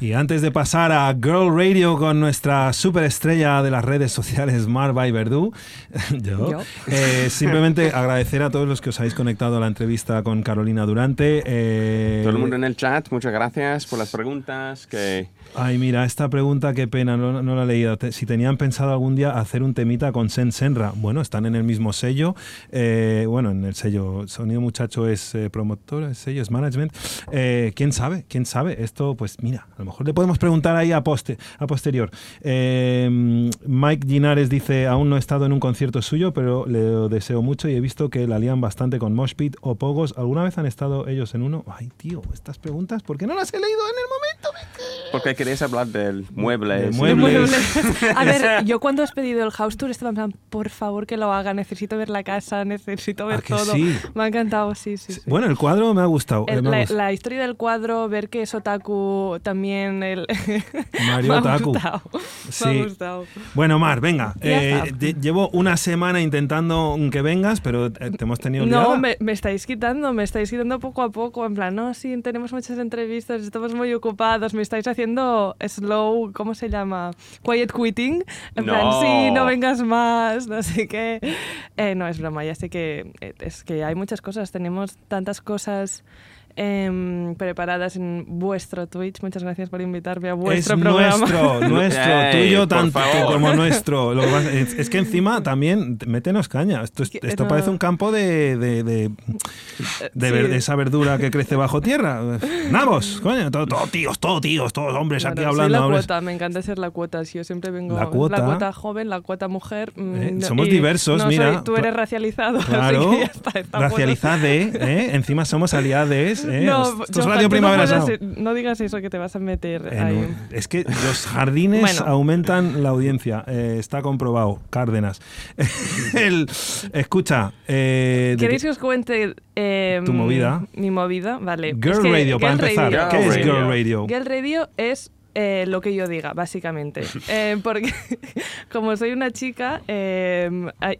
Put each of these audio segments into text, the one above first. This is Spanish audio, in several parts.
Y antes de pasar a Girl Radio con nuestra superestrella de las redes sociales, Marva Verdú, yo, Yo. eh, simplemente agradecer a todos los que os habéis conectado a la entrevista con Carolina Durante. eh, Todo el mundo en el chat, muchas gracias por las preguntas. Que Ay, mira, esta pregunta, qué pena, no, no la he leído. Si tenían pensado algún día hacer un temita con Sen Senra. Bueno, están en el mismo sello. eh, bueno, en el sello Sonido Muchacho es eh, promotor, el sello es management. Eh, ¿Quién sabe? ¿Quién sabe? Esto, pues mira, a lo mejor le podemos preguntar ahí a, poste, a posterior. Eh, Mike Ginares dice, aún no he estado en un concierto suyo, pero le deseo mucho y he visto que la lían bastante con Moshpit o Pogos. ¿Alguna vez han estado ellos en uno? Ay, tío, estas preguntas, ¿por qué no las he leído en el momento? porque queréis hablar del mueble. Del mueble. A ver, yo cuando has pedido el house tour estaba en plan, por favor que lo haga, necesito ver la casa, necesito ver ¿A que todo. sí? Me ha encantado, sí, sí. sí. Bueno, el cuadro me ha gustado. eh, El- me ha la, gustado. la historia del cuadro, ver que es otaku también el... Mario Sí. Bueno, Mar, venga. Eh, llevo una semana intentando que vengas, pero eh, te hemos tenido liada. No, me, me estáis quitando, me estáis quitando poco a poco. En plan, no, sí, tenemos muchas entrevistas, estamos muy ocupados. Me estáis haciendo slow, ¿cómo se llama? Quiet quitting. En plan, No. sí, no vengas más, no sé qué. Eh, no, es broma, ya sé que es que hay muchas cosas, tenemos tantas cosas. Em, preparadas en vuestro Twitch. Muchas gracias por invitarme a es vuestro programa. nuestro, nuestro, Ey, tuyo tanto como nuestro. Lo que pasa- es, es que encima también, métenos caña. Esto, es- no. parece un campo de, de, de, de Sí. ver- de esa verdura que crece bajo tierra. Nabos, coño, todo, todo tíos, todo tíos, todos hombres aquí hablando. Soy la hombres. cuota, me encanta ser la cuota. Si yo siempre vengo. La cuota. joven, la cuota mujer. mm, Eh, no- somos y diversos, no mira. soy- tú eres racializado. Claro, así que ya está, está bueno. racializade, ¿eh? encima somos aliades. ¿Eh? No, Esto es Radio Primavera no, puedes digas eso que te vas a meter En ahí. un- es que los jardines Bueno. aumentan la audiencia. eh, está comprobado. Cárdenas. El- escucha. eh, ¿Queréis que- os cuente eh, Tu movida. Mi movida, vale. Girl Es que Radio, para Girl empezar. Radio- ¿Qué es Girl Girl Radio. Radio? Girl Radio es eh, lo que yo diga, básicamente. Eh, porque como soy una chica eh,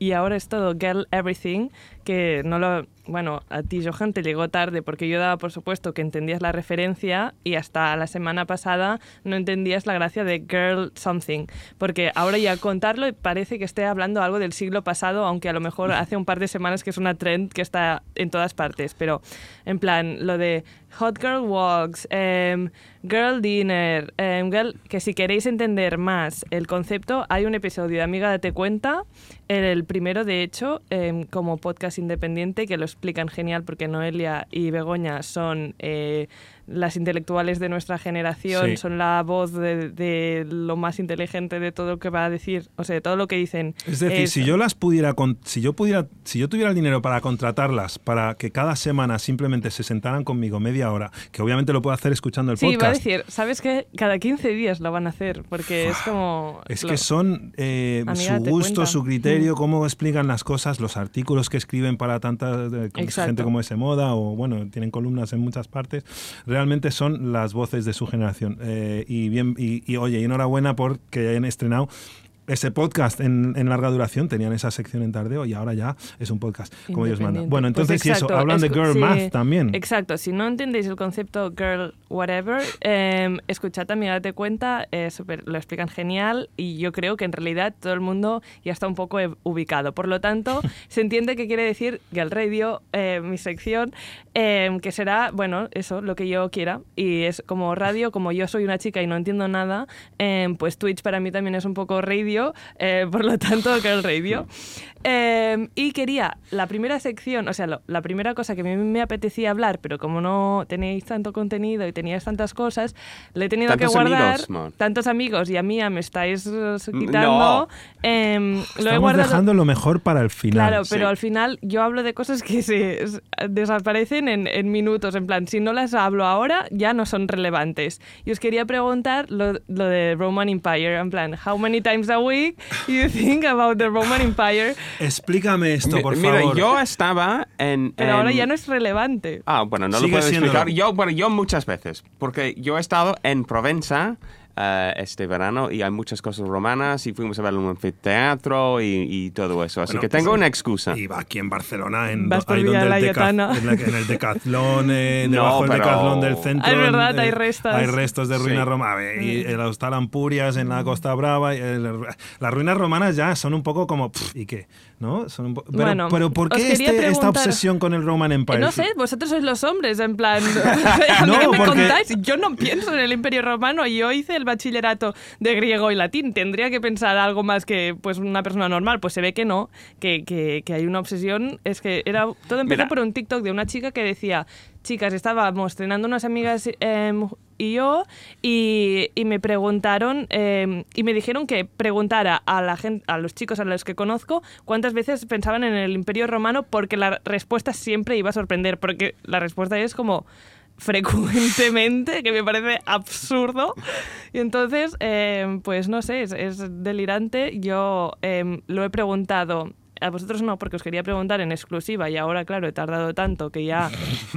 y ahora es todo Girl Everything, que no lo... Bueno, a ti, Johan, te llegó tarde porque yo daba por supuesto que entendías la referencia y hasta la semana pasada no entendías la gracia de Girl Something. Porque ahora ya contarlo parece que esté hablando algo del siglo pasado, aunque a lo mejor hace un par de semanas que es una trend que está en todas partes. Pero en plan, lo de Hot Girl Walks, em, Girl Dinner, em, girl, que si queréis entender más el concepto, hay un episodio de Amiga Date Cuenta, el primero de hecho, em, como podcast independiente, que lo explican genial porque Noelia y Begoña son eh, las intelectuales de nuestra generación, Sí. son la voz de, de lo más inteligente de todo lo que va a decir, o sea, de todo lo que dicen. Es decir, si yo las pudiera, si yo pudiera, si yo tuviera el dinero para contratarlas, para que cada semana simplemente se sentaran conmigo media hora, que obviamente lo puedo hacer escuchando el Sí, iba a podcast. decir, ¿sabes qué? Cada 15 días lo van a hacer, porque es como... Es lo- que son eh, Amiga, su gusto, su criterio, Mm. cómo explican las cosas, los artículos que escriben para tanta eh, gente como ese moda o bueno, tienen columnas en muchas partes. Realmente son las voces de su generación. Eh, y bien, y, y, oye, enhorabuena porque hayan estrenado ese podcast en, en larga duración, tenían esa sección en tardeo y ahora ya es un podcast como Dios manda. Independiente. Bueno, Pues entonces, eso, exacto, hablan de Girl sí, Math también. Exacto, si no entendéis el concepto girl whatever, eh, escuchad mi date cuenta, eh, súper- lo explican genial y yo creo que en realidad todo el mundo ya está un poco ubicado. Por lo tanto, se entiende que quiere decir Girl Radio, eh, mi sección, eh, que será, bueno, eso, lo que yo quiera. Y es como radio, como yo soy una chica y no entiendo nada, pues Twitch para mí también es un poco radio, eh, por lo tanto, Girl Radio. Eh, y quería la primera sección, o sea, lo- la primera cosa que a mí me apetecía hablar, pero como no tenéis tanto contenido y teníais tantas cosas, le he tenido Tantos que guardar amigos, tantos amigos y a mí me estáis eh, No. quitando. Em, lo he Estamos guardado. dejando lo mejor para el final. Claro, pero Sí. al final yo hablo de cosas que se desaparecen en, en minutos. En plan, si no las hablo ahora, ya no son relevantes. Y os quería preguntar lo, lo de Roman Empire. En plan, how many times a week you think about the Roman Empire? Explícame esto, por Mira, favor. yo estaba en... Pero en- ahora ya no es relevante. Ah, bueno, no Sigue lo puedo siéndolo. explicar. Yo, bueno, yo muchas veces, porque yo he estado en Provenza eh, este verano y hay muchas cosas romanas y fuimos a ver un anfiteatro y, y todo eso. Así Bueno, que tengo sí. una excusa. Y va aquí en Barcelona, en, Vas por ahí donde el deca- en, la- en el Decathlon, eh, No, debajo del Decathlon del centro. Es verdad, en- hay eh, restos. Hay restos de ruinas Sí. romanas. Y el hostal Ampurias en la Costa Brava. y el- las ruinas romanas ya son un poco como. pff, ¿Y qué? ¿No? Son un po- pero, Bueno, pero ¿por qué este- esta obsesión con el Roman Empire? No sé, vosotros sois los hombres, en plan. ¿A mí No, qué me porque- contáis? Yo no pienso en el Imperio Romano. Yo hice el bachillerato de griego y latín. Tendría que pensar algo más que pues una persona normal. Pues se ve que no, que, que, que hay una obsesión. Es que era todo empezó Mira. por un TikTok de una chica que decía: Chicas, estábamos cenando unas amigas em, y yo, y, y me preguntaron, em, y me dijeron que preguntara a la gente, a los chicos a los que conozco, cuántas veces pensaban en el Imperio Romano, porque la respuesta siempre iba a sorprender, porque la respuesta es como frecuentemente, que me parece absurdo. Y entonces, em, pues no sé, es, delirante. Yo em, lo he preguntado. A vosotros no, porque os quería preguntar en exclusiva y ahora, claro, he tardado tanto que ya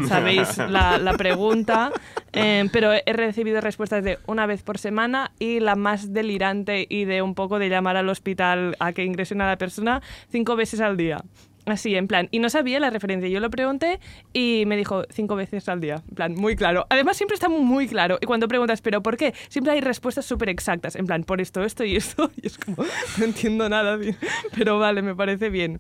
sabéis la, la pregunta, Em, pero he recibido respuestas de una vez por semana y la más delirante y de un poco de llamar al hospital a que ingresen a la persona cinco veces al día. Así, en plan. Y no sabía la referencia. Yo lo pregunté y me dijo cinco veces al día. En plan, muy claro. Además, siempre está muy claro. Y cuando preguntas, ¿pero por qué? Siempre hay respuestas súper exactas. En plan, por esto, esto y esto. Y es como, no entiendo nada. tío. Pero vale, me parece bien.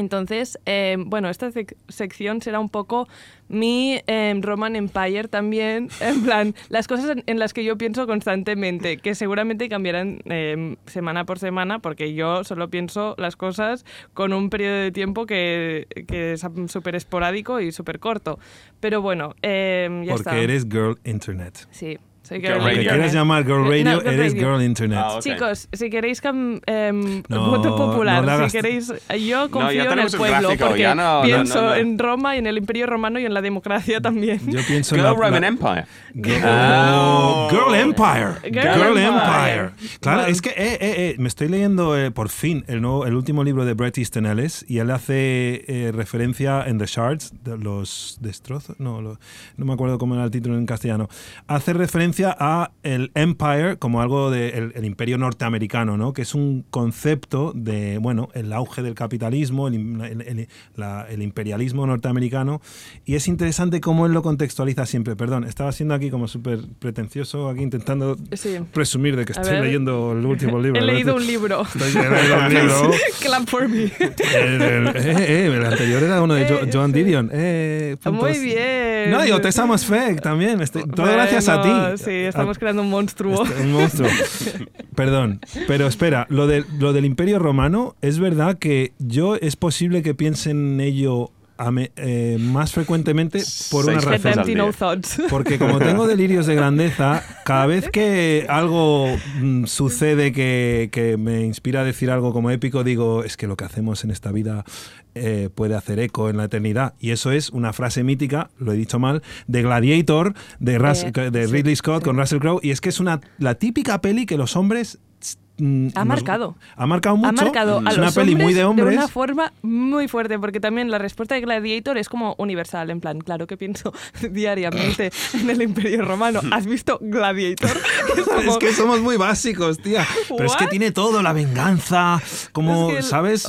Entonces, eh, bueno, esta sec- sección será un poco mi eh, Roman Empire también, en plan, las cosas en, en las que yo pienso constantemente, que seguramente cambiarán eh, semana por semana, porque yo solo pienso las cosas con un periodo de tiempo que, que es súper esporádico y súper corto. Pero bueno, eh, ya Porque está. eres Girl Internet. Sí, soy Girl girl Aunque Radio. quieras llamar Girl No, Radio, Girl eres Radio. Girl Internet. Ah, ok. Chicos, si queréis cam- em, No, voto popular, no si queréis, yo ya confío en el pueblo gráfico, porque no- no, pienso no, no. en Roma y en el Imperio Romano y en la democracia también. Yo pienso en Girl la- Roman la- Empire. Girl, Oh. Girl Empire. Girl Girl, Empire. Empire. Claro, es que eh, eh, eh, me estoy leyendo eh, por fin el, nuevo, el último libro de Bret Easton Ellis y él hace eh, referencia en The Shards, de los destrozos, no, lo- no me acuerdo cómo era el título en castellano. Hace referencia a el Empire como algo del de el, imperio norteamericano, ¿no? Que es un concepto de, bueno, el auge del capitalismo, el, el- la- el imperialismo norteamericano y es interesante cómo él lo contextualiza siempre. Perdón, estaba siendo aquí como súper pretencioso, aquí intentando Sí. presumir de que A estoy ver. leyendo el último libro. He leído un libro. Estoy he leído un libro. Clap for me. El, eh, eh, anterior era uno de Eh, Joan sí. Didion. Eh, puntos. Muy bien. No, digo, Tessa Mosfeg también. Estoy- todo gracias a Bueno, ti. Sí, estamos creando un monstruo. Este, un monstruo. Perdón, pero espera, lo, de, lo del Imperio Romano, es verdad que yo es posible que piense en ello me- eh, más frecuentemente por una razón. Porque como tengo delirios de grandeza, cada vez que algo mm, sucede que, que me inspira a decir algo como épico, digo, es que lo que hacemos en esta vida eh, puede hacer eco en la eternidad. Y eso es una frase mítica, lo he dicho mal, de Gladiator, de, Eh, de sí, Ridley Scott sí. con Russell Crowe. Y es que es una, la típica peli que los hombres... mm, Ha nos- marcado. Ha marcado mucho. Ha marcado a es los una peli hombres muy de hombres. una forma muy fuerte, porque también la respuesta de Gladiator es como universal, en plan, claro que pienso diariamente en el Imperio Romano. ¿Has visto Gladiator? Es que somos muy básicos, tía. Pero es que tiene todo, la venganza, como, es que el- ¿sabes?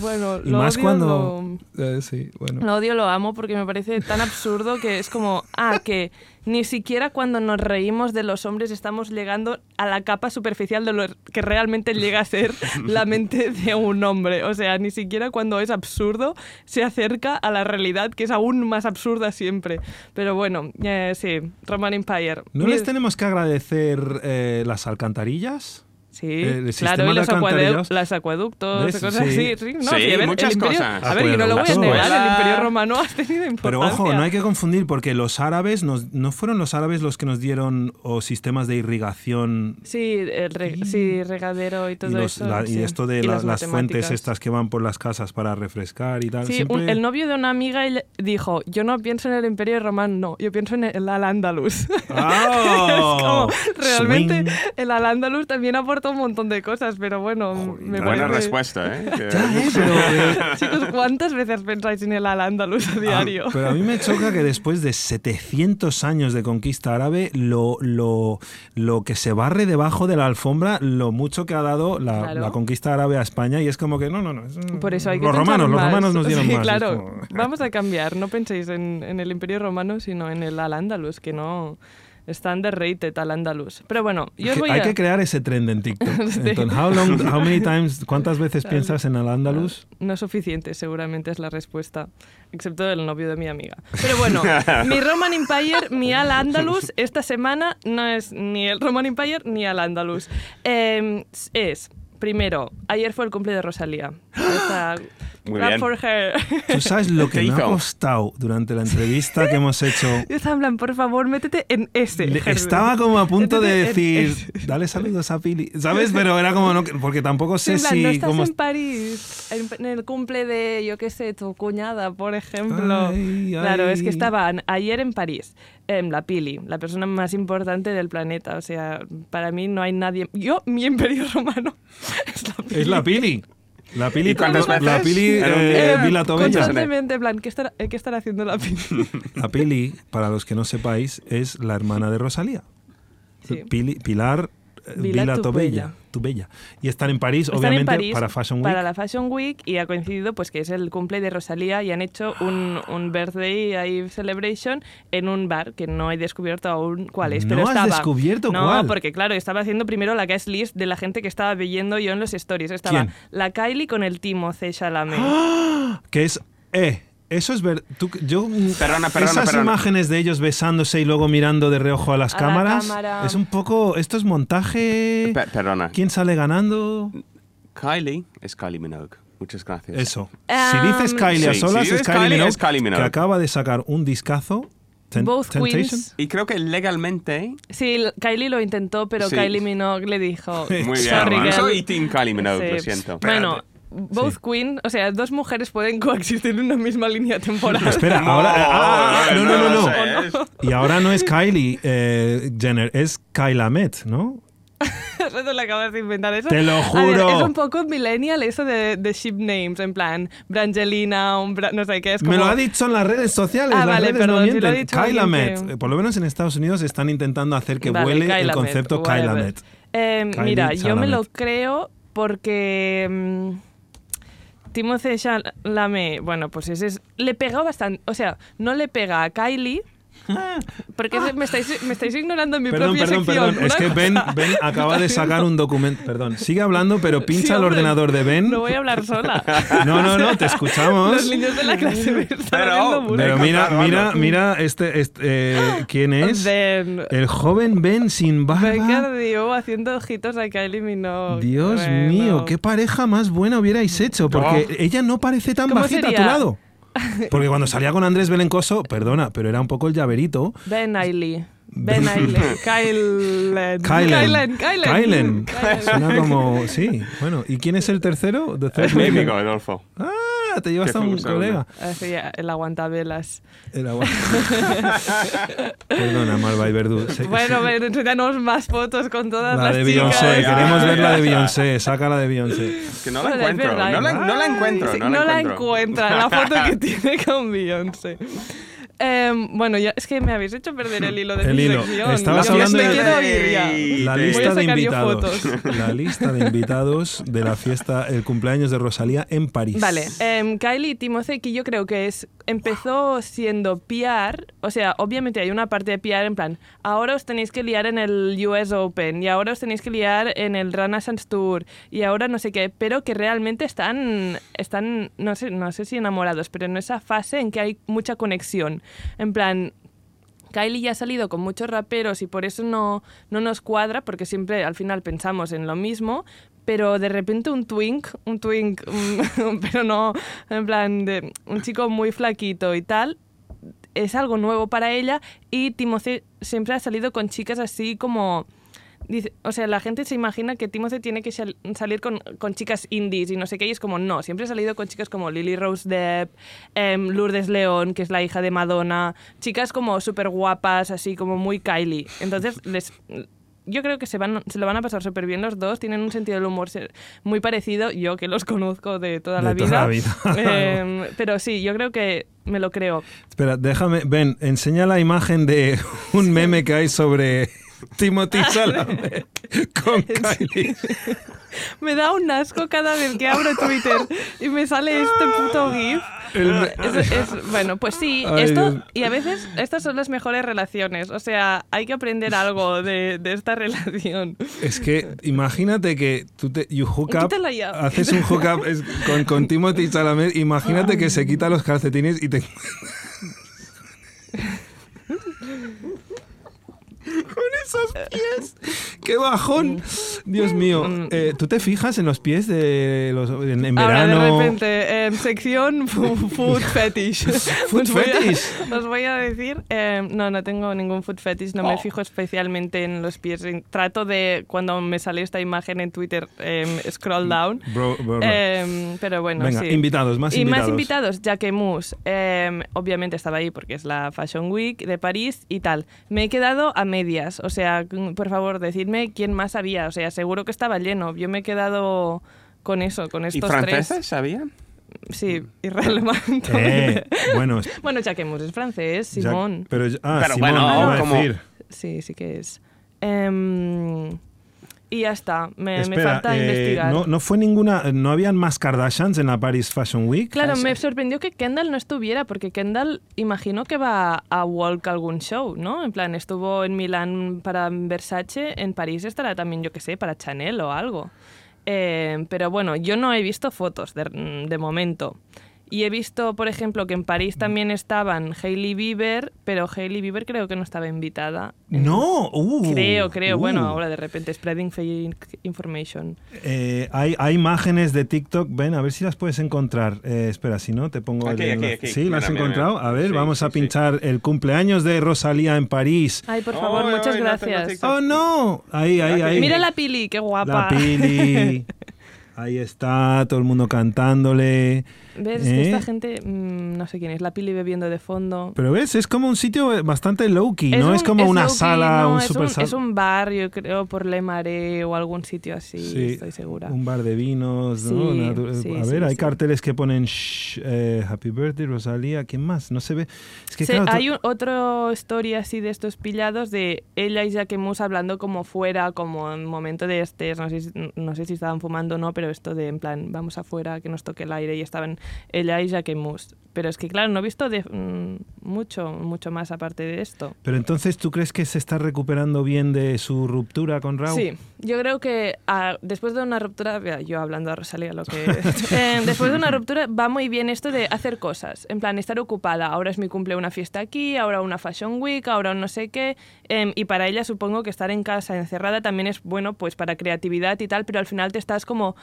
bueno, Y lo más odio, cuando... lo- Eh, sí, bueno. Lo odio, lo amo porque me parece tan absurdo que es como, ah, que ni siquiera cuando nos reímos de los hombres estamos llegando a la capa superficial de lo que realmente llega a ser la mente de un hombre. O sea, ni siquiera cuando es absurdo se acerca a la realidad, que es aún más absurda siempre. Pero bueno, eh, sí, Roman Empire. ¿No les tenemos que agradecer eh, las alcantarillas? Sí, el sistema claro, y los, acuedu- los acueductos, cosas Sí. así. Sí, no, Sí, sí, a ver, muchas el imperio, cosas. A ver, yo no lo voy a negar, el imperio romano ha tenido importancia. Pero ojo, no hay que confundir porque los árabes, nos, no fueron los árabes los que nos dieron o sistemas de irrigación Sí, el re- sí, regadero y todo y, los- eso. la- y esto de Y la- las las, fuentes estas que van por las casas para refrescar y tal. Sí, siempre- un- el novio de una amiga dijo, yo no pienso en el Imperio Romano, no, yo pienso en el Al-Ándalus. Es como, realmente Swing. el Al-Ándalus también apor- descarto un montón de cosas, pero bueno, me Buena parece... respuesta, ¿eh? Que- Ya, eh, pero, eh, Chicos, ¿cuántas veces pensáis en el Al-Ándalus a diario? Ah, pero a mí me choca que después de 700 años de conquista árabe, lo, lo, lo que se barre debajo de la alfombra, lo mucho que ha dado la, Claro. la conquista árabe a España, y es como que no, no, no. es- Por eso hay que los romanos, los más. romanos nos dieron Sí, más. claro. como- Vamos a cambiar. No penséis en, en el Imperio Romano, sino en el Al-Ándalus, que no está underrated Al-Ándalus. Pero bueno, yo voy hay a... que crear ese trend en TikTok. Sí. Entonces, how long, how many times, ¿cuántas veces piensas en el Andalus? No es suficiente, seguramente es la respuesta. Excepto el novio de mi amiga. Pero bueno, mi Roman Empire, mi Al-Ándalus, esta semana no es ni el Roman Empire ni Al-Ándalus. Eh, es, primero, ayer fue el cumple de Rosalía. Esta- Muy clap bien. for her. ¿Tú sabes lo que ¿Qué me ha costado durante la entrevista que hemos hecho? Yo estaba en plan, por favor, métete en ese. Le- estaba como a punto de Métete en decir, ese. dale saludos a Pili, ¿sabes? Pero era como, no, porque tampoco sé En plan, si... no estás cómo en París, en, en el cumple de, yo qué sé, tu cuñada, por ejemplo. Ay, Claro, es que ay. estaban ayer en París, em, la Pili, la persona más importante del planeta. O sea, para mí no hay nadie. Yo, mi imperio romano, es la Pili. Es la Pili. La Pili, ¿Y cuántas la? Pili eh, día. Vila Tobella. Constantemente, en plan, ¿qué estará, eh, ¿qué estará haciendo la Pili? La Pili, para los que no sepáis, es la hermana de Rosalía. Sí. Pili- Pilar Vila Vila, Tubella. Tobella. Tubella. Y están en París, Están obviamente, en París para Fashion Week. para la Fashion Week y ha coincidido pues que es el cumple de Rosalía y han hecho un, un birthday ahí celebration en un bar que no he descubierto aún cuál es. ¿No pero has estaba, descubierto no, cuál? porque claro, estaba haciendo primero la guest list de la gente que estaba viendo yo en los stories. Estaba ¿Quién? la Kylie con el Timothée Chalamet. Que es... Eh, eso es ver... tú- yo, Perdona, perdona, esas perdona. imágenes de ellos besándose y luego mirando de reojo a las A la cámaras, cámara. es un poco... Esto es montaje... Per- perdona. ¿Quién sale ganando? Kylie es Kylie Minogue. Muchas gracias. Eso. Um, si dices Kylie a Sí, solas, si es Kylie, Kylie, Minogue, es Kylie Minogue. que acaba de sacar un discazo. Ten- Both Temptation. queens. Y creo que legalmente... Sí, Kylie lo intentó, pero Sí. Kylie Minogue le dijo, Muy bien, sorry, Román. girl". Soy Team Kylie Minogue, Sí. lo siento. Bueno, both Sí. queen, o sea, dos mujeres pueden coexistir en una misma línea temporal. Espera, No, ahora. ah, ah, no, no, no, no no. Y ahora no es Kylie eh, Jenner, es Kyla Met, ¿no? Eso te lo acabas de inventar. Eso, Te lo A ver, juro. es un poco millennial eso de, de ship names, en plan, Brangelina, un Bra- no sé qué, es como... Me lo ha dicho en las redes sociales. Ah, las vale, redes perdón, no si lo ha mienten. dicho Kyla Met. que- Por lo menos en Estados Unidos están intentando hacer que Vale, vuele el Kyla Met, concepto Kyla. Met. Eh, mira, yo me lo creo porque... mm, Timothée Chalamet, bueno, pues ese es, le pega bastante, o sea, no le pega a Kylie, porque me estáis, me estáis ignorando en mi Perdón, propia perdón, sección. perdón. Es que Ben, Ben acaba de sacar un documento. Perdón, sigue hablando, pero pincha Sí, el hombre, ordenador de Ben. No voy a hablar sola. No, no, no, te Los escuchamos. niños de la clase me están Pero-. Pero mira, mira, mira, este, este, eh, ¿quién es? Ben. El joven Ben sin barba. Becker dio haciendo ojitos a Kylie Minogue. Dios Bueno. mío, qué pareja más buena hubierais hecho, porque Oh. ella no parece tan ¿Cómo bajita a tu sería? lado. Porque cuando salía con Andrés Belencoso, perdona, pero era un poco el llaverito. Ben Ailey. Ben Ailey. Kylen. Kylen. Kylen. Kylen. Kylen. Suena como, sí. Bueno, ¿y quién es el tercero? The Es amigo, Adolfo. Ah, te llevas a un colega. Así, el aguantabelas. El agua- Perdona, Malva y Verdú. Bueno, enséñanos más fotos con todas la las de chicas. Beyoncé, queremos ver la de Beyoncé, saca la de Beyoncé. Que no la encuentro. No la, no la encuentro. sí, no la encuentro. encuentra la foto que tiene con Beyoncé. Em, bueno, ya, es que me habéis hecho perder el hilo de El mi hilo. sección. Estabas Yo hablando de-. La lista de invitados. La lista de invitados de la fiesta, el cumpleaños de Rosalía en París. Vale, em, Kylie y Timothy, que yo creo que es empezó siendo PR, o sea, obviamente hay una parte de PR en plan, ahora os tenéis que liar en el US Open y ahora os tenéis que liar en el Renaissance Tour y ahora no sé qué, pero que realmente están, están no, sé, no sé si enamorados, pero en esa fase en que hay mucha conexión. En plan, Kylie ya ha salido con muchos raperos y por eso no, no nos cuadra, porque siempre al final pensamos en lo mismo, pero de repente un twink, un twink, pero no, en plan, de un chico muy flaquito y tal, es algo nuevo para ella y Timothy siempre ha salido con chicas así como... O sea, la gente se imagina que Timothy tiene que sal- salir con, con chicas indies y no sé qué, y es como no, siempre ha salido con chicas como Lily Rose Depp, em, Lourdes León, que es la hija de Madonna, chicas como súper guapas, así como muy Kylie. Entonces, les, yo creo que se, van, se lo van a pasar súper bien los dos, tienen un sentido del humor muy parecido, yo que los conozco de toda De la vida. toda la vida. Em, pero sí, yo creo que me lo creo. Espera, déjame, ven, enseña la imagen de un meme que hay sobre Timothy Chalamet con Kylie. Me da un asco cada vez que abro Twitter y me sale este puto GIF. Me- Es- es- bueno, pues sí, Ay, esto, Dios. y a veces estas son las mejores relaciones. O sea, hay que aprender algo de, de esta relación. Es que imagínate que tú te you hook up, haces un hook up con, con Timothy Chalamet, imagínate que se quita los calcetines y te... con esos pies. ¡Qué bajón! Dios mío. Eh, ¿Tú te fijas en los pies de los, en, en Ahora, de repente, sección food fetish. Food Os voy a- fetish. Os voy a decir, em, no, no tengo ningún food fetish, no me fijo especialmente en los pies. Trato de, cuando me sale esta imagen en Twitter, em, scroll down. Bro- bro- bro. Em, pero bueno, Venga, sí. invitados, más y invitados. más invitados, Jacquemus. em, obviamente estaba ahí porque es la Fashion Week de París y tal. Me he quedado a medias. O sea, mm, por favor, decidme quién más había. O sea, seguro que estaba lleno. Yo me he quedado con eso, con ¿Y estos franceses tres. sabían? Sí, irrelevante. Eh, bueno, bueno, Jacquemus es francés, ya- Simón. pero, ah, Pero Simón, bueno, como- decir. Sí, sí que es. Em, y ya está. Me, me Espera, falta eh, investigar. No, no fue ninguna, no habían más Kardashians en la Paris Fashion Week. Claro, me sorprendió que Kendall no estuviera, porque Kendall imagino que va a Walk algún show, ¿no? En plan, estuvo en Milán para Versace, en París estará también, yo que sé, para Chanel o algo. Eh, pero bueno, yo no he visto fotos de, de momento. Y he visto, por ejemplo, que en París también estaban Hailey Bieber, pero Hailey Bieber creo que no estaba invitada. No, uh, Creo, creo. uh. Bueno, ahora de repente, spreading fake information. Eh, hay, hay imágenes de TikTok, ven, a ver si las puedes encontrar. Eh, espera, si no, te pongo Aquí, el aquí, aquí. Sí, ¿las has Mira, encontrado? mira. A ver, Sí, vamos sí, a sí. pinchar el cumpleaños de Rosalía en París. Ay, por favor, Ay, muchas tengo gracias. ¡Oh, no! Ahí, ahí, ahí. Mira la Pili, qué guapa. La Pili. Ahí está, todo el mundo cantándole. ¿Ves? ¿Eh? Esta gente, mm, no sé quién es, la Pili bebiendo de fondo. Pero ves, es como un sitio bastante low-key, no es como una sala, no, un es super un, sal- es un bar, yo creo, por Le Marais o algún sitio así, Sí, estoy segura. Un bar de vinos, ¿no? Sí, Natu- sí, a ver, hay carteles que ponen "Shh, eh, Happy Birthday, Rosalía, ¿quién más? No se ve. Es que claro, hay otro story así de estos pillados de ella y Jacquemus hablando como fuera, como en momento de este, no sé, no sé si estaban fumando o no, pero esto de en plan, vamos afuera, que nos toque el aire y estaban ella y Jacquemus. Pero es que claro, no he visto de, mm, mucho, mucho más aparte de esto. Pero entonces, ¿tú crees que se está recuperando bien de su ruptura con Raúl? Sí, yo creo que ah, después de una ruptura, yo hablando a Rosalía, lo que Eh, después de una ruptura va muy bien esto de hacer cosas, en plan estar ocupada. Ahora es mi cumple, una fiesta aquí, ahora una fashion week, ahora un no sé qué. em, y para ella supongo que estar en casa encerrada también es bueno, pues para creatividad y tal, pero al final te estás como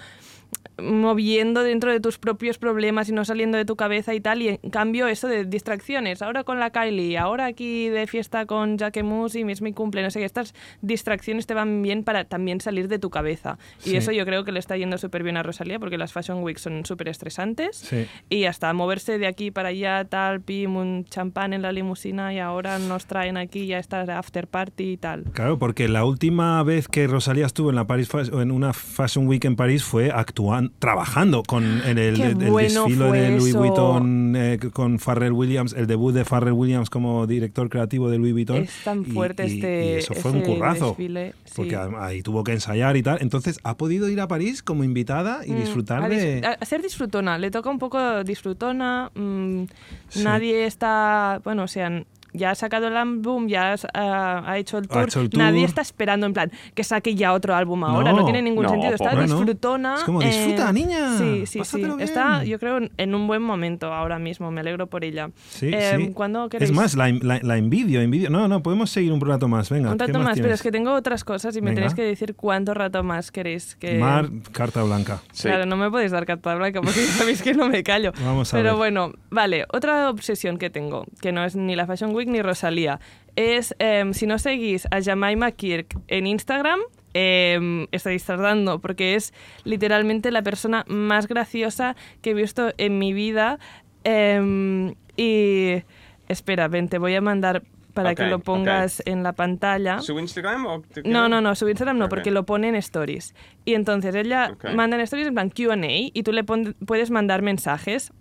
moviendo dentro de tus propios problemas y no saliendo de tu cabeza y tal. Y en cambio, eso de distracciones, ahora con la Kylie, ahora aquí de fiesta con Jacquemus y es mi cumple, no sé qué, estas distracciones te van bien para también salir de tu cabeza. Y Sí. eso yo creo que le está yendo súper bien a Rosalía porque las Fashion Weeks son súper estresantes. Sí. Y hasta moverse de aquí para allá, tal, pim, un champán en la limusina y ahora nos traen aquí ya esta after party y tal. Claro, porque la última vez que Rosalía estuvo en la Paris en una Fashion Week en París fue actuando, trabajando con en el, el- el bueno desfile de Louis eso. Vuitton eh, con Pharrell Williams, el debut de Pharrell Williams como director creativo de Louis Vuitton. Es tan fuerte y- este y eso fue un currazo. desfile, sí. Porque ahí tuvo que ensayar y tal. Entonces, ha podido ir a París como invitada y Mm, disfrutar a, de. a- ser disfrutona, le toca un poco disfrutona. mm, Sí. Nadie está. Bueno, o sea, ya ha sacado el álbum, ya has- ha, ha hecho el Ha tour. hecho el Nadie tour. está esperando en plan que saque ya otro álbum ahora. No, No. tiene ningún No, sentido. Está pobre, disfrutona. Es como, "Disfruta, niña, Sí, sí, sí. bien". Está, yo creo, en un buen momento ahora mismo. Me alegro por ella. Sí, Eh, sí. ¿Cuándo queréis? Es más, la, la, la envidio, envidio. No, no, podemos seguir un rato más. Venga, un ¿qué rato más, pero tienes? es que tengo otras cosas y me Venga. tenéis que decir cuánto rato más queréis que. Mar, carta blanca. Sí. Claro, no me podéis dar carta blanca porque sabéis que no me callo. Vamos a Pero ver. bueno, vale, otra obsesión que tengo, que no es ni la Fashion Ni Rosalía, es em, si no seguís a Jemima Kirk en Instagram, em, estáis tardando porque es literalmente la persona más graciosa que he visto en mi vida. em, y espera, ven, te voy a mandar para que lo pongas en la pantalla. ¿Su Instagram o No, no, no, su Instagram no, porque lo pone en stories. Y entonces ella manda en stories en plan QA y tú le puedes mandar mensajes.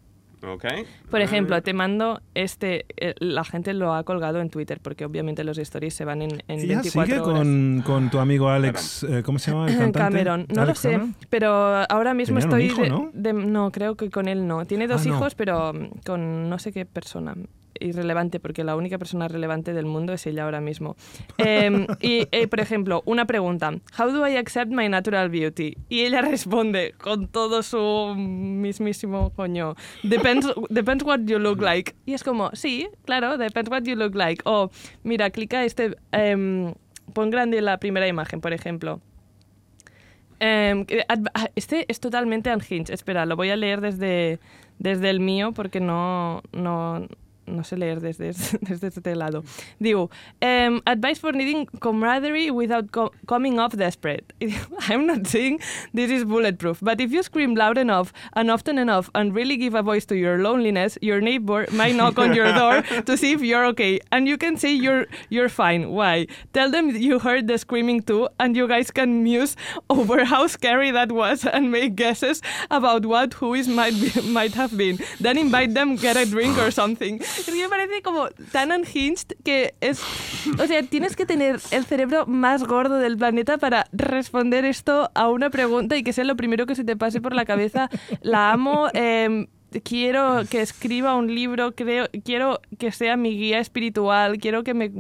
Por ejemplo, Ah, te mando este, eh, la gente lo ha colgado en Twitter, porque obviamente los stories se van en, en Ella 24 sigue horas. con, con tu amigo Alex, eh, ¿cómo se llama el cantante? Cameron, no Alex lo sé, Cameron. pero ahora mismo Tenían un estoy hijo, de- ¿no? de- no, creo que con él no. Tiene dos Ah, no. hijos, pero mm, con no sé qué persona irrelevante, porque la única persona relevante del mundo es ella ahora mismo. Em, y, eh, por ejemplo, una pregunta: How do I accept my natural beauty? Y ella responde con todo su mismísimo coño: Depends, depends what you look like. Y es como, sí, claro, depends what you look like. O, mira, clica este. em, pon grande la primera imagen, por ejemplo. Em, ah, este es totalmente unhinged. Espera, lo voy a leer desde, desde el mío porque no, no, no sé leer desde, desde este lado. Digo, em, advice for needing camaraderie without co- coming off desperate. I'm not saying this is bulletproof, but if you scream loud enough and often enough and really give a voice to your loneliness, your neighbor might knock on your door to see if you're okay. And you can say you're, you're fine. Why? Tell them you heard the screaming too, and you guys can muse over how scary that was and make guesses about what who is might, be, might have been. Then invite them, get a drink or something. Es que me parece como tan unhinged que es... O sea, tienes que tener el cerebro más gordo del planeta para responder esto a una pregunta y que sea lo primero que se te pase por la cabeza. La amo. em, quiero que escriba un libro, creo, quiero que sea mi guía espiritual, quiero que me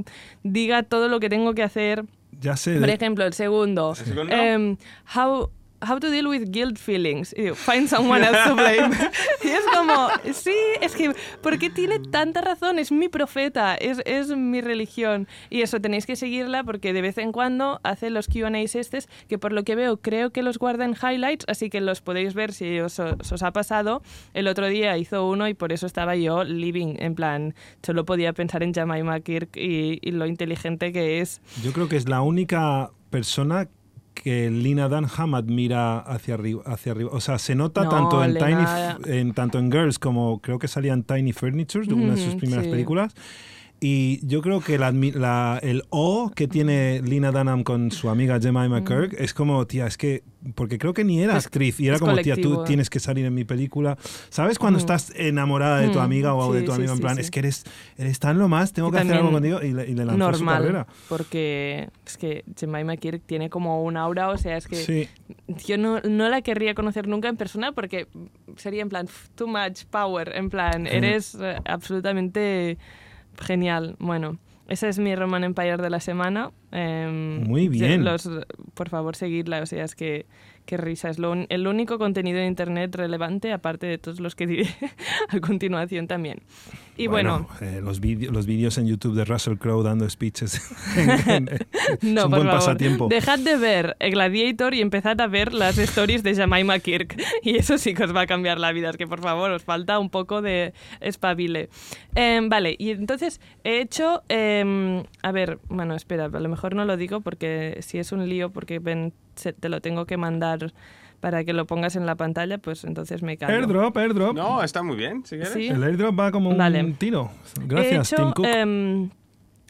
diga todo lo que tengo que hacer. Ya sé. Por de- ejemplo, el segundo. ¿El segundo? em, how, how to deal with guilt feelings. Y digo, find someone else to blame. y es como, sí, es que, porque tiene tanta razón, es mi profeta, es, es mi religión. Y eso, tenéis que seguirla porque de vez en cuando hace los QAs estos, que por lo que veo creo que los guarda en highlights, así que los podéis ver si os, os, os ha pasado. El otro día hizo uno y por eso estaba yo living, en plan, solo podía pensar en Jemima Kirk y, y lo inteligente que es. Yo creo que es la única persona que Lina Dunham admira hacia arriba, hacia arriba. O sea, se nota No, tanto en Tiny, en tanto en Girls como creo que salía en Tiny Furniture, de una de sus primeras sí. películas. Y yo creo que la la- el O que tiene Lina Dunham con su amiga Jemima Kirk es como, tía, es que, porque creo que ni era Es- actriz y era como, tía, tú colectivo. tienes que salir en mi película. ¿Sabes cuando Mm. estás enamorada de tu Mm, amiga o de sí, tu sí, amigo en sí, plan, sí. es que eres, eres tan lo más, tengo Y que hacer algo contigo y le, y le lanzó su normal, carrera. porque es que Jemima Kirk tiene como un aura, o sea, es que Sí. yo no, no la querría conocer nunca en persona porque sería en plan "Pff, too much power, en plan, eres eh, absolutamente genial. Bueno, ese es mi Roman Empire de la semana. Em, Muy bien. Los, por favor, seguidla, o sea, es que qué risa. Es lo un- el único contenido de internet relevante, aparte de todos los que diré a continuación también. Y bueno, eh, los vídeos los en YouTube de Russell Crowe dando speeches en- en- es No, un por buen favor. pasatiempo. Dejad de ver Gladiator y empezad a ver las stories de Jemima Kirk. Y eso sí que os va a cambiar la vida. Es que, por favor, os falta un poco de espabile. Em, vale, y entonces he hecho... em, a ver, bueno, espera, a lo mejor no lo digo porque si es un lío, porque ven, se- te lo tengo que mandar para que lo pongas en la pantalla, pues entonces me callo. Airdrop, airdrop. No, está muy bien, si quieres. Sí. El airdrop va como un Vale. tiro. He Gracias, hecho, Tim Cook. em,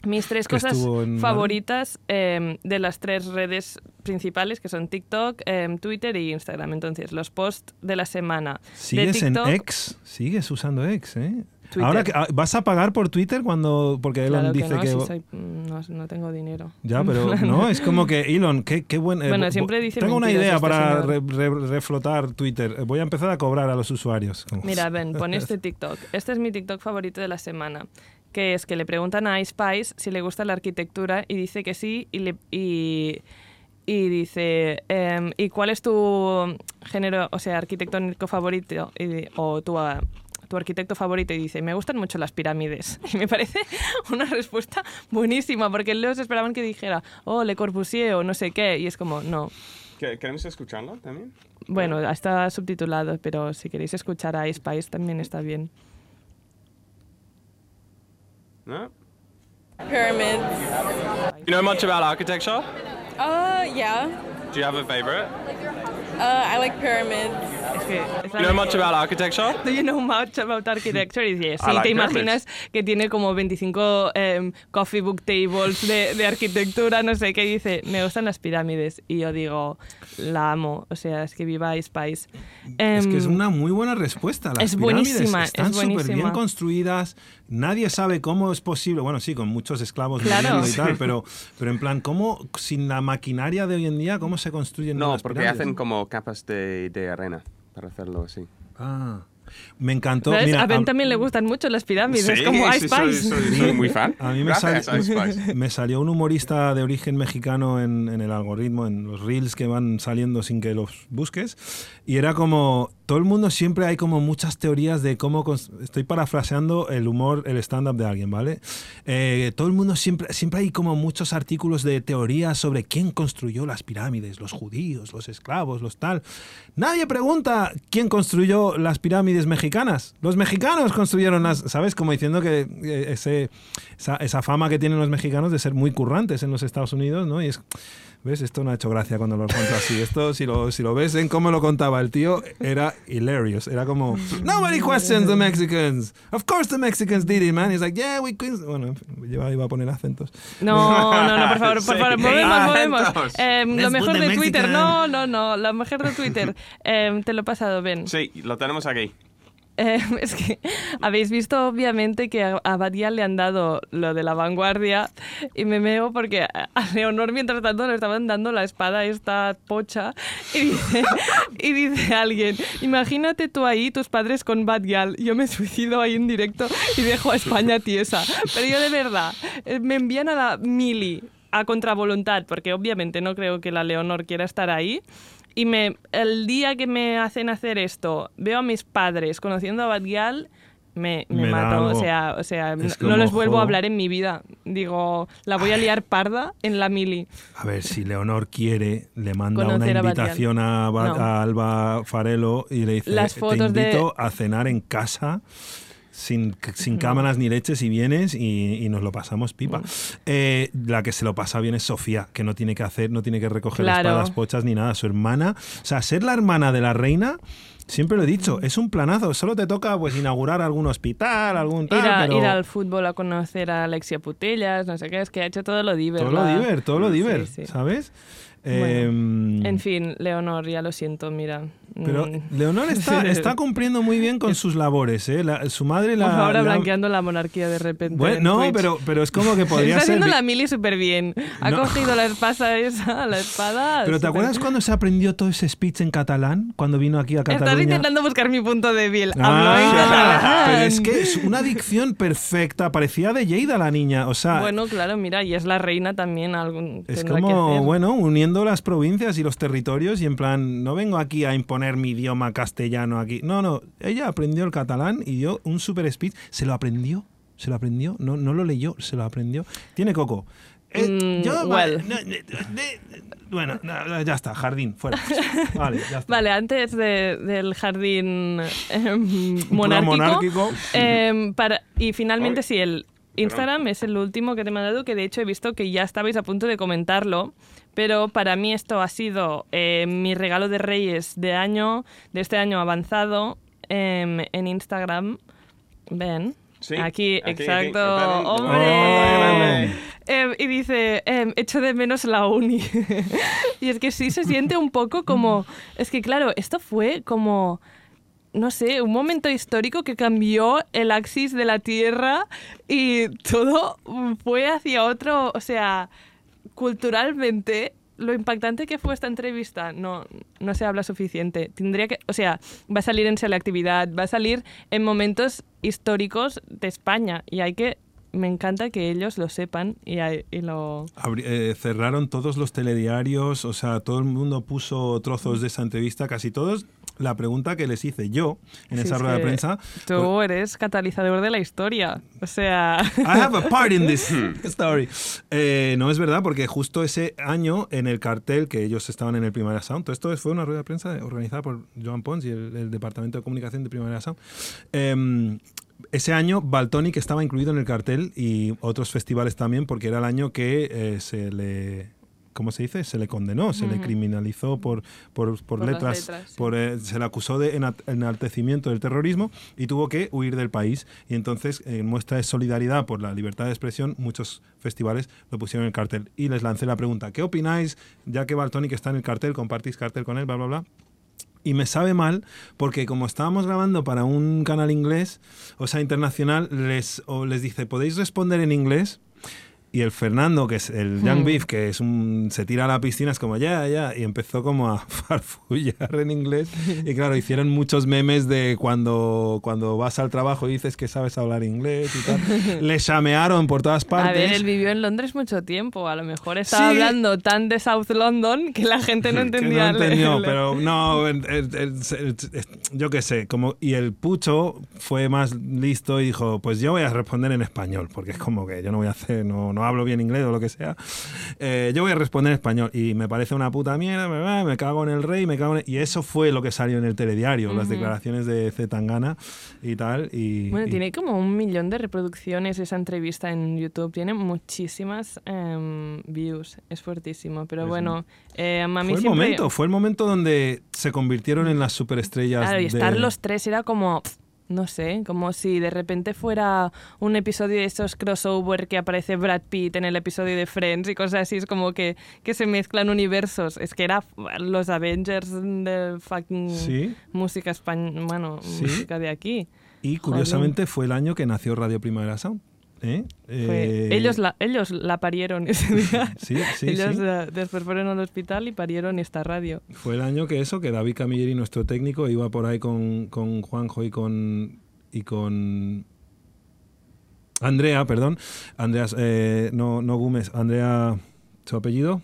mis tres cosas favoritas em, de las tres redes principales, que son TikTok, em, Twitter y Instagram. Entonces, los posts de la semana de ¿Sigues en TikTok. X? ¿Sigues usando X, eh? Twitter. Ahora que, ah, ¿Vas a pagar por Twitter cuando...? Porque Elon Claro que dice no, que... si soy- mm, no, no tengo dinero. Ya, pero no, es como que Elon, qué, qué buen... eh, Bueno, siempre dice Tengo una idea este para re- reflotar Twitter. Eh, Voy a empezar a cobrar a los usuarios. Mira, ven, pon este TikTok. Este es mi TikTok favorito de la semana. Que es que le preguntan a iSpice si le gusta la arquitectura y dice que sí y, le, y, y dice, em, ¿y cuál es tu género, o sea, arquitectónico favorito? Y o tu, tu arquitecto favorito y dice, me gustan mucho las pirámides. Y me parece una respuesta buenísima, porque los esperaban que dijera, oh, Le Corbusier o no sé qué, y es como, no. ¿Que- ¿Queremos escucharlo también? Bueno, está subtitulado, pero si queréis escuchar a iSpice también está bien. ¿No? Pyramids. You know much about architecture? Uh, yeah. Do you have a favorite? Uh, I like pyramids. Es es You know much about architecture? Do you know much about architecture? Y dice, sí, like te pyramids. imaginas que tiene como 25 em, coffee book tables de, de arquitectura, no sé qué. Y dice, me gustan las pirámides. Y yo digo, la amo. O sea, es que viva Spice. Es que es Em, una muy buena respuesta. Las es pirámides buenísima, es están súper bien buenísima. construidas. Nadie sabe cómo es posible. Bueno, sí, con muchos esclavos Claro. y tal, pero, pero en plan, ¿cómo, sin la maquinaria de hoy en día, cómo se construyen No, las porque pirámides? hacen como capas de, de arena para hacerlo así. Ah, me encantó. ¿ves? Mira, a Ben am- también le gustan mucho las pirámides, es Sí, como sí, Ice soy, Spice. soy- soy muy fan. A mí me, Gracias, sal- me salió un humorista de origen mexicano en, en el algoritmo, en los reels que van saliendo sin que los busques. Y era como, todo el mundo siempre hay como muchas teorías de cómo, cons- estoy parafraseando el humor, el stand-up de alguien, ¿vale? Eh, todo el mundo siempre, siempre hay como muchos artículos de teorías sobre quién construyó las pirámides, los judíos, los esclavos, los tal. Nadie pregunta quién construyó las pirámides mexicanas. Los mexicanos construyeron las, ¿sabes? Como diciendo que eh, ese, esa, esa fama que tienen los mexicanos de ser muy currantes en los Estados Unidos, ¿no? Y es, ¿ves? Esto no ha hecho gracia cuando lo cuento así. Esto, si lo, si lo ves en cómo lo contaba el tío, era hilarious. Era como, nobody questions the Mexicans. Of course the Mexicans did it, man. He's like, yeah, we... quis-" Bueno, en fin, yo iba a poner acentos. No, no, no, por favor, por Sí. favor, movemos, movemos. entonces. Em, lo mejor de Twitter, no, no, no, lo mejor de Twitter. Em, te lo he pasado, Ben. Sí, lo tenemos aquí. Eh, es que habéis visto obviamente que a, a Badia le han dado lo de la vanguardia y me meo porque a Leonor mientras tanto le estaban dando la espada esta pocha y dice, y dice alguien, imagínate tú ahí, tus padres con Badial, yo me suicido ahí en directo y dejo a España tiesa. Pero yo de verdad, eh, me envían a la mili a contravoluntad porque obviamente no creo que la Leonor quiera estar ahí. Y me, el día que me hacen hacer esto, veo a mis padres conociendo a Badial, me, me, mato. O sea, o sea no les vuelvo a hablar en mi vida. Digo, la voy a liar parda en la mili. A ver, si Leonor quiere, le manda una Conocer a invitación a, No. a Alba Farelo y le dice, Las te fotos de- invito a cenar en casa. Sin, sin cámaras ni leches y vienes y, y nos lo pasamos pipa. Eh, la que se lo pasa bien es Sofía, que no tiene que hacer, no tiene que recoger Claro. espadas pochas ni nada. Su hermana, o sea, ser la hermana de la reina, siempre lo he dicho, es un planazo. Solo te toca pues inaugurar algún hospital, algún tal, Ir, a- pero ir al fútbol a conocer a Alexia Putellas, no sé qué, es que ha hecho todo lo diver. todo lo la- diver, todo lo Sí, diver, sí. ¿sabes? Bueno, Em, En fin, Leonor, ya lo siento, mira. Pero Mm. Leonor está, está cumpliendo muy bien con sus labores, ¿eh? La- su madre la... Ahora la- blanqueando la monarquía de repente. Bueno, en no, pero, pero es como que podría Está ser... haciendo vi- la mili súper bien. Ha No. cogido la espada esa, la espada. Pero ¿te súper- acuerdas cuando se aprendió todo ese speech en catalán? Cuando vino aquí a Estás Cataluña. intentando buscar mi punto débil. Ah, Habló en catalán. pero es que es una dicción perfecta. Parecía de Lleida la niña. O sea, Bueno, claro, mira, y es la reina también. Algún, es que como, hacer. bueno, uniendo las provincias y los territorios y en plan, no vengo aquí a imponer mi idioma castellano aquí. No, no, ella aprendió el catalán y dio un super speech. Se lo aprendió, se lo aprendió, no, no lo leyó, se lo aprendió. Tiene coco. Eh, Mm, yo, well. no, de- de- bueno, no, ya está, jardín, fuera. Vale, ya está. Vale, antes de- del jardín em, monárquico. monárquico. em, para, y finalmente, Ay, sí, el Instagram es el último que te he mandado, que de hecho he visto que ya estabais a punto de comentarlo. Pero para mí esto ha sido eh, mi regalo de Reyes de año, de este año avanzado, em, en Instagram. Ven. Sí, aquí, aquí, aquí. exacto. Esperen, ¡Hombre! Oh. Y dice, em, echo de menos la uni. y es que sí se siente un poco como... Es que claro, esto fue como... No sé, un momento histórico que cambió el axis de la Tierra y todo fue hacia otro, o sea, culturalmente lo impactante que fue esta entrevista no, no se habla suficiente. Tendría que, o sea, va a salir en selectividad, va a salir en momentos históricos de España y hay que, me encanta que ellos lo sepan y, y lo... Abri- eh, cerraron todos los telediarios, o sea, todo el mundo puso trozos de esa entrevista, casi todos. La pregunta que les hice yo en Sí, esa es rueda de prensa. Tú pues, eres catalizador de la historia. O sea... I have a part in this story. Eh, no es verdad, porque justo ese año en el cartel que ellos estaban en el Primavera Sound, todo esto fue una rueda de prensa organizada por Joan Pons y el, el Departamento de Comunicación de Primavera Sound. Em, ese año Baltonic estaba incluido en el cartel y otros festivales también, porque era el año que eh, se le ¿cómo se dice? Se le condenó, se le Ujú. criminalizó por, por, por Por letras, letras, sí. por, eh, se le acusó de ena- enaltecimiento del terrorismo y tuvo que huir del país. Y entonces, en muestra de solidaridad por la libertad de expresión, muchos festivales lo pusieron en el cartel. Y les lancé la pregunta, ¿qué opináis? Ya que Bartonic está en el cartel, compartís cartel con él, bla, bla, bla. Y me sabe mal porque como estábamos grabando para un canal inglés, o sea, internacional, les, o les dice, ¿podéis responder en inglés? Y el Fernando, que es el Young Hmm. Beef, que es un, se tira a la piscina, es como ya, ya, y empezó como a farfullar en inglés. Y claro, hicieron muchos memes de cuando, cuando vas al trabajo y dices que sabes hablar inglés y tal. Le llamearon por todas partes. A ver, él vivió en Londres mucho tiempo. A lo mejor estaba Sí. hablando tan de South London que la gente no entendía. no entendió, pero no, el- el- el- yo qué sé, como, y el Pucho fue más listo y dijo, pues yo voy a responder en español, porque es como que yo no voy a hacer, no, no hablo bien inglés o lo que sea, Eh, yo voy a responder en español y me parece una puta mierda, me, me cago en el rey, me cago en... Y eso fue lo que salió en el telediario, las declaraciones de Zetangana y tal. Y, Bueno, y- tiene como un millón de reproducciones esa entrevista en YouTube. Tiene muchísimas em, views. Es fuertísimo. Pero Es bueno, eh, a mí fue el momento, fue el momento donde se convirtieron en las superestrellas. Claro, y estar de- los tres era como, no sé, como si de repente fuera un episodio de esos crossover que aparece Brad Pitt en el episodio de Friends y cosas así, es como que, que se mezclan universos. Es que era los Avengers de fucking Sí. música española, bueno, Sí. música de aquí. Y curiosamente fue el año que nació Radio Primavera Sound. ¿Eh? Fue- Eh, ellos, la, ellos la parieron ese día. Sí, sí, ellos sí. eh, después fueron al hospital y parieron esta radio. Fue el año que eso, que David Camilleri, nuestro técnico, iba por ahí con, con Juanjo y con y con Andrea, perdón, Andrea, eh, no, no Gómez, Andrea, su apellido,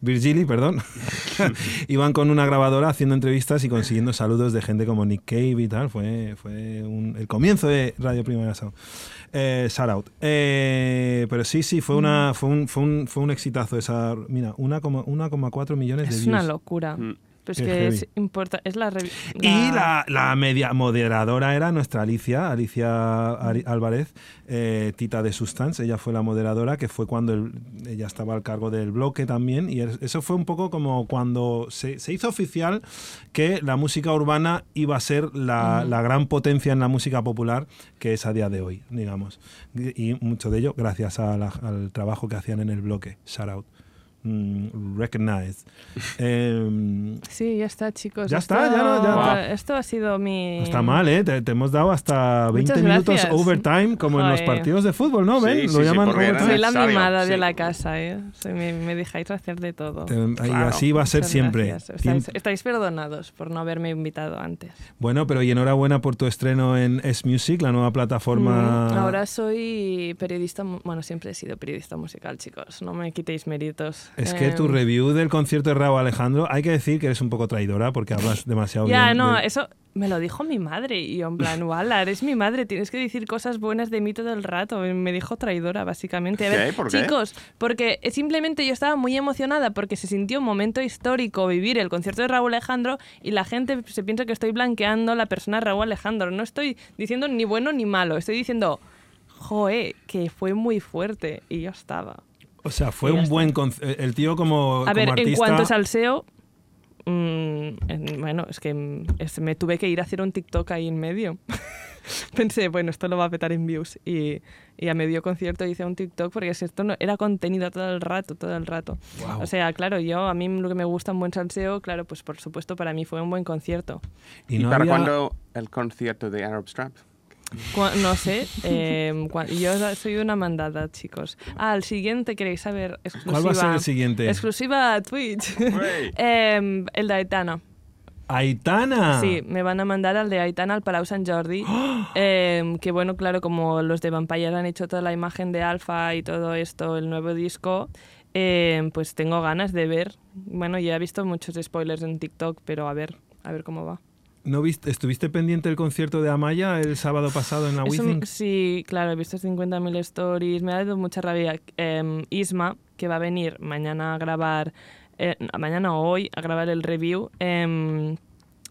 Virgili, perdón, iban con una grabadora haciendo entrevistas y consiguiendo saludos de gente como Nick Cave y tal. Fue, fue un- el comienzo de Radio Primavera Sound. Eh, shout out. Eh, pero sí, sí, fue, una, fue, un, fue, un, fue un exitazo esa. Mira, 1,4 1,4 millones de Es views. una locura. Mm. Pues Qué que heavy. es, importa, es la, revi- Y la, la media moderadora era nuestra Alicia, Alicia Ari- Álvarez, eh, Tita de Substance. Ella fue la moderadora, que fue cuando el- ella estaba al cargo del bloque también. Y es- eso fue un poco como cuando se, se hizo oficial que la música urbana iba a ser la, la gran potencia en la música popular que es a día de hoy, digamos. Y mucho de ello gracias a la- al trabajo que hacían en el bloque. Shout out. Mm, recognize. Em, Sí, ya está, chicos. Ya Esto- está, ya no- ya- Esto ha sido mi... No está mal, ¿eh? Te, te hemos dado hasta 20 Muchas minutos overtime, como en los partidos de fútbol, ¿no? ¿Ven? sí, Lo sí, llaman Soy la mimada de la casa, ¿eh? Soy- me, me dejáis hacer de todo. Te- y así va a ser Muchas siempre. Estáis, perdonados por no haberme invitado antes. Bueno, pero y enhorabuena por tu estreno en S Music, la nueva plataforma. Mm, Ahora soy periodista, bueno, siempre he sido periodista musical, chicos. No me quitéis méritos. Es que tu Em, review del concierto de Raúl Alejandro, hay que decir que eres un poco traidora porque hablas demasiado Ya, bien. no, de- eso me lo dijo mi madre. Y yo, en plan, Wala, eres mi madre, tienes que decir cosas buenas de mí todo el rato. Y me dijo traidora, básicamente. A ver, ¿Qué? ¿Por qué? chicos, porque simplemente yo estaba muy emocionada porque se sintió un momento histórico vivir el concierto de Raúl Alejandro y la gente se piensa que estoy blanqueando la persona de Raúl Alejandro. No estoy diciendo ni bueno ni malo, estoy diciendo, joe, que fue muy fuerte. Y yo estaba. O sea, fue un está. buen concierto. El tío como, A ver, en cuanto a salseo, mm, en- bueno, es que mm, es- me tuve que ir a hacer un TikTok ahí en medio. Pensé, bueno, esto lo va a petar en views. Y, y a medio concierto hice un TikTok porque es esto no, era contenido todo el rato, todo el rato. O sea, claro, yo, a mí lo que me gusta un buen salseo, claro, pues por supuesto para mí fue un buen concierto. y ¿Y, no para había- cuándo el concierto de Arab Strap? No sé, eh, cua- yo soy una mandada, chicos. Ah, el siguiente queréis saber, exclusiva. ¿Cuál va a ser el siguiente? Exclusiva a Twitch. Em, el de Aitana. Aitana. Sí, me van a mandar al de Aitana al Palau Sant Jordi. Em, que bueno, claro, como los de Vampire han hecho toda la imagen de Alfa y todo esto, el nuevo disco, em, pues tengo ganas de ver. Bueno, ya he visto muchos spoilers en TikTok, pero a ver, a ver cómo va. ¿No viste, ¿Estuviste pendiente del concierto de Amaya el sábado pasado en la Withings? sí, claro, he visto 50.000 stories. Me ha dado mucha rabia. Em, Isma, que va a venir mañana a grabar, eh, mañana o hoy a grabar el review, em,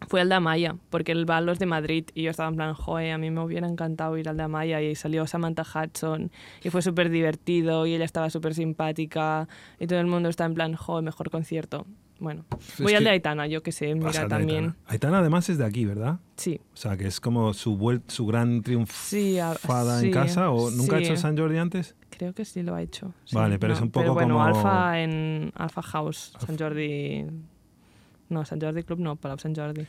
fue al de Amaya, porque él va a los de Madrid y yo estaba en plan, joe, a mí me hubiera encantado ir al de Amaya y salió Samantha Hudson y fue súper divertido y ella estaba súper simpática y todo el mundo está en plan, joe, mejor concierto. Bueno, voy al de Aitana, yo que sé, mira también. Aitana. Aitana además es de aquí, ¿verdad? Sí, O sea, que es como su, su gran triunfada sí, en casa. ¿O nunca ha sí. hecho San Jordi antes? Creo que sí lo ha hecho. Vale, pero es un poco Pero bueno, como- Alfa en Alfa House, San Jordi... No, San Jordi Club no, Palau Sant Jordi.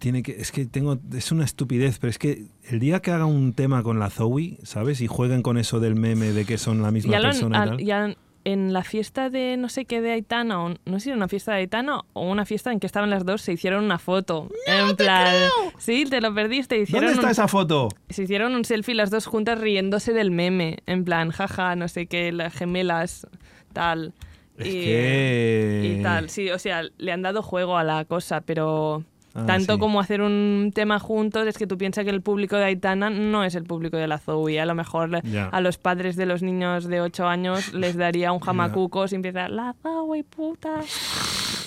Tiene que, es que tengo, es una estupidez, pero es que el día que haga un tema con la Zoe, ¿sabes? Y jueguen con eso del meme de que son la misma Ya, lo han- persona y al- tal. ya en la fiesta de no sé qué de Aitana, o no sé si era una fiesta de Aitana o una fiesta en que estaban las dos, se hicieron una foto. en plan, sí, te lo perdiste. Hicieron ¿Dónde está un- esa foto? Se hicieron un selfie las dos juntas riéndose del meme. En plan, jaja, no sé qué, las gemelas, tal. Es y, que... y tal, sí, o sea, le han dado juego a la cosa, pero Ah, tanto sí. como hacer un tema juntos es que tú piensas que el público de Aitana no es el público de la Zoe. A lo mejor a los padres de los niños de 8 años les daría un jamacuco si empieza la Zoe puta.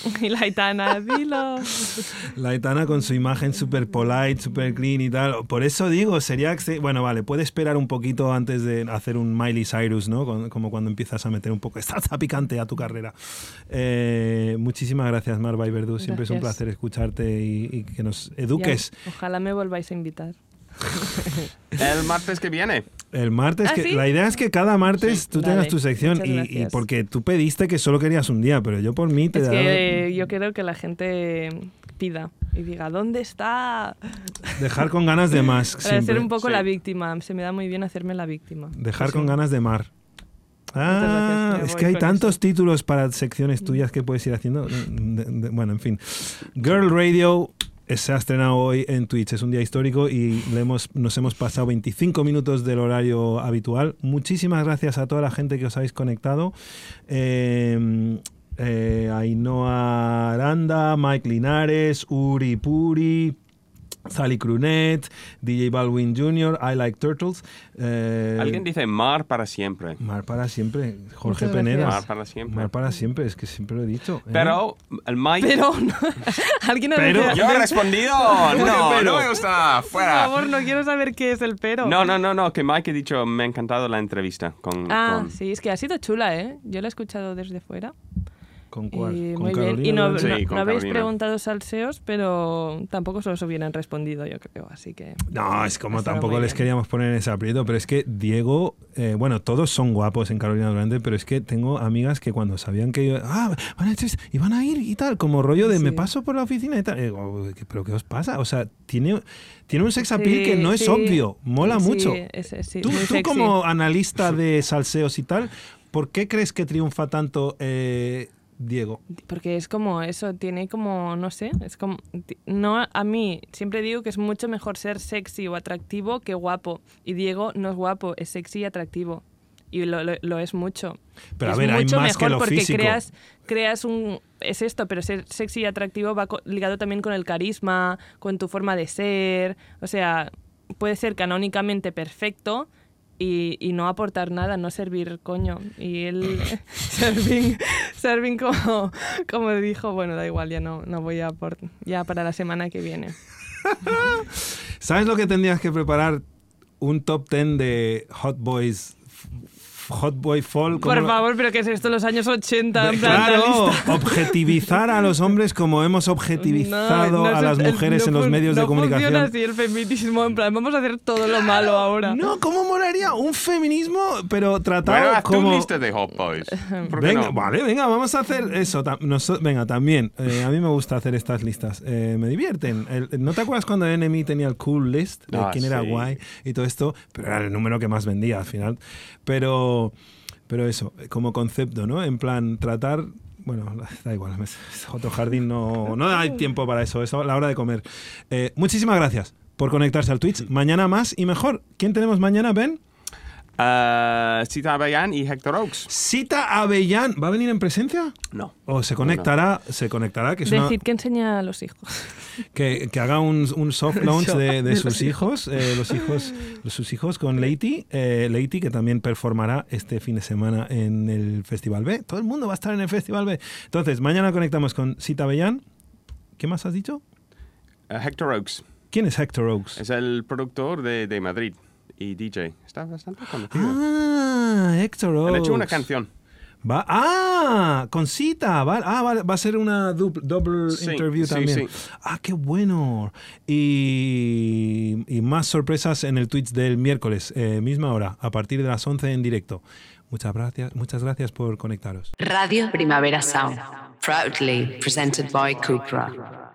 Y la Aitana, dilo. La Aitana con su imagen super polite, super clean y tal. Por eso digo, sería... Bueno, vale, puede esperar un poquito antes de hacer un Miley Cyrus, ¿no? Como cuando empiezas a meter un poco salsa picante a tu carrera. Eh, muchísimas gracias, Marva y Verdú. Siempre es un placer escucharte y, y que nos eduques. Ya, ojalá me volváis a invitar. El martes que viene. El martes, ¿Ah, que, sí? la idea es que cada martes Sí. tú Vale, tengas tu sección y, y porque tú pediste que solo querías un día, pero yo por mí te Es daba- que yo quiero que la gente pida y diga, ¿dónde está? dejar con ganas de más. Para siempre. ser un poco sí. la víctima. Se me da muy bien hacerme la víctima. Dejar con ganas de mar. Ah, gracias, es que hay tantos títulos para secciones tuyas que puedes ir haciendo. De- de- bueno, en fin. Girl Radio eh, se ha estrenado hoy en Twitch. Es un día histórico y le hemos, nos hemos pasado 25 minutos del horario habitual. Muchísimas gracias a toda la gente que os habéis conectado. Eh, eh, Ainhoa Aranda, Mike Linares, Uri Puri. Sally Crunet, DJ Baldwin Jr., I Like Turtles. eh, Alguien dice mar para siempre. Mar para siempre, Jorge Muchas Peneda. gracias. Mar para siempre. Mar para siempre, es que siempre lo he dicho. ¿eh? Pero el Mike... Pero no. alguien ha Pero- dicho- Yo he respondido. No, pero? no me gusta. Por Fuera. favor, no quiero saber qué es el pero. No, no, no, no, que Mike ha dicho, me ha encantado la entrevista con... Ah, con- sí, es que ha sido chula, ¿eh? Yo la he escuchado desde fuera. ¿Con cuál? Y ¿Con muy Carolina bien. Y no, Sí, no habéis preguntado salseos, pero tampoco se os hubieran respondido, yo creo. Así que. No, es como estado tampoco les queríamos poner en ese aprieto, pero es que Diego, eh, bueno, todos son guapos en Carolina Durante, pero es que tengo amigas que cuando sabían que iba- ah, van a, y van a ir y tal, como rollo de me paso por la oficina y tal, y digo, "¿Qué- pero ¿qué os pasa? O sea, tiene, tiene un sex appeal Sí, que no es obvio, mola Sí, mucho. Tú, como analista de salseos y tal, ¿por qué crees que triunfa tanto eh, Diego? Porque es como eso, tiene como, no sé, es como, no, a mí siempre digo que es mucho mejor ser sexy o atractivo que guapo. Y Diego no es guapo, es sexy y atractivo. Y lo, lo- lo es mucho. Pero a es ver, hay mucho que mejor lo porque físico. creas, creas un... Es esto, pero ser sexy y atractivo va co- ligado también con el carisma, con tu forma de ser. O sea, puede ser canónicamente perfecto, y, y no aportar nada, no servir coño. Y él, serving, serving como, como dijo, bueno, da igual, ya no, no voy a aportar, ya para la semana que viene. ¿Sabes lo que tendrías que preparar? Un top 10 de Hot Boys, Hot Boy Fall. ¿cómo Por lo- favor, pero ¿qué es esto? Los años 80, en plan, la Claro, objetivizar a los hombres como hemos objetivizado No, no a las el- mujeres no en los medios de no comunicación. funciona así el feminismo, en plan, vamos a hacer todo lo malo ahora. No, ¿cómo moraría un feminismo, pero tratado Bueno, como... lista de Hot Boys. ¿Por qué Venga, no? vale, venga, vamos a hacer eso. tam- noso- venga, también. eh, a mí me gusta hacer estas listas. eh, me divierten. El- ¿No te acuerdas cuando NME tenía el cool list de Ah, quién era sí. guay y todo esto? Pero era el número que más vendía al final. Pero, pero eso, como concepto, ¿no? En plan, tratar. Bueno, da igual, otro jardín no, no hay tiempo para eso, es la hora de comer. Eh, muchísimas gracias por conectarse al Twitch. Mañana más y mejor. ¿Quién tenemos mañana, Ben? Ah, Cita Bayan y Hector Oaks. Cita Avellán. ¿Va a venir en presencia? No. O se conectará, se conectará, que, es una- Decid que enseña a los hijos. que, que haga un, un soft launch de, de De sus hijos, eh, los hijos, sus hijos con Leiti, eh, Leiti que también performará este fin de semana en el Festival B. Todo el mundo va a estar en el Festival B. Entonces, mañana conectamos con Cita Avellán. ¿Qué más has dicho? Eh, Hector Oaks ¿Quién es Hector Oaks? es el productor de, de Madrid y DJ. Está bastante conocido. Ah, Hector Oaks. Él ha hecho una canción. Va, ah, con cita. Va, ah, va, va a ser una dupl- double Sí, interview sí, también. sí. Ah, qué bueno. Y, y más sorpresas en el Twitch del miércoles, eh, misma hora, a partir de las 11 en directo. Muchas gracias, muchas gracias por conectaros. Radio Primavera Sound. Proudly presented by Cupra.